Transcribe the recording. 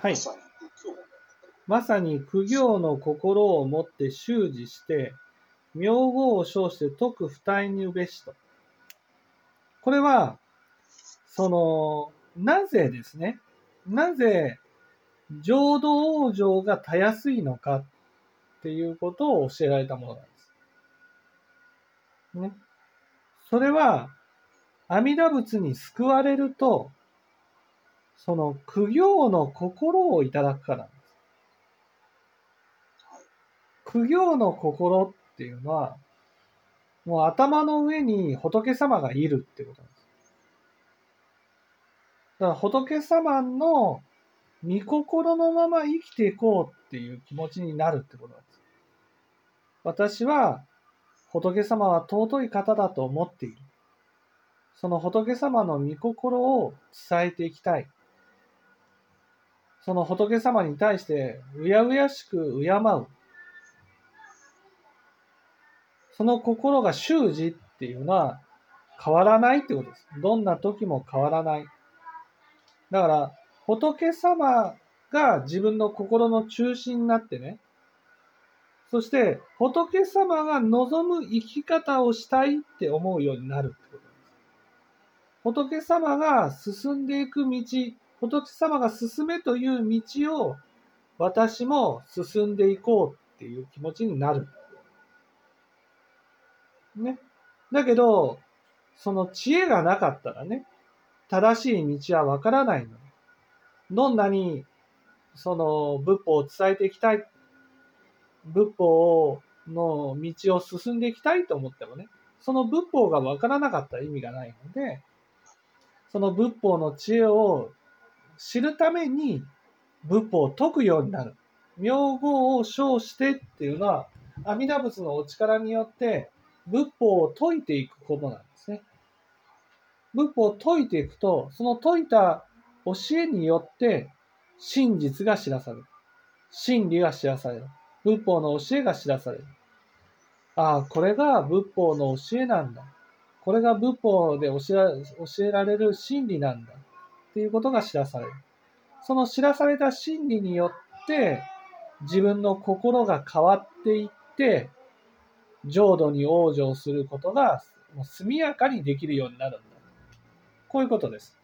はい。まさに苦行の心を持って習字して、名号を称して徳不体にうべしと。これは、その、なぜですね、なぜ浄土往生がたやすいのかっていうことを教えられたものなんです。ね。それは、阿弥陀仏に救われると、その苦行の心をいただくからです。苦行の心っていうのは、もう頭の上に仏様がいるってことなんです。だから仏様の御心のまま生きていこうっていう気持ちになるってことなんです。私は仏様は尊い方だと思っている。その仏様の御心を伝えていきたい。その仏様に対してうやうやしく敬う。その心が習字っていうのは変わらないってことです。どんな時も変わらない。だから仏様が自分の心の中心になってね、そして仏様が望む生き方をしたいって思うようになるってことです。仏様が進んでいく道、仏様が進めという道を私も進んでいこうっていう気持ちになる。ね。だけど、その知恵がなかったらね、正しい道はわからないの。どんなに、その仏法を伝えていきたい、仏法の道を進んでいきたいと思ってもね、その仏法がわからなかったら意味がないので、その仏法の知恵を知るために仏法を解くようになる。名号を称してっていうのは、阿弥陀仏のお力によって仏法を解いていくことなんですね。仏法を解いていくと、その解いた教えによって真実が知らされる。真理が知らされる。仏法の教えが知らされる。ああ、これが仏法の教えなんだ。これが仏法で教えられる真理なんだ。っていうことが知らされる。その知らされた真理によって、自分の心が変わっていって、浄土に往生することがもう速やかにできるようになるんだ。こういうことです。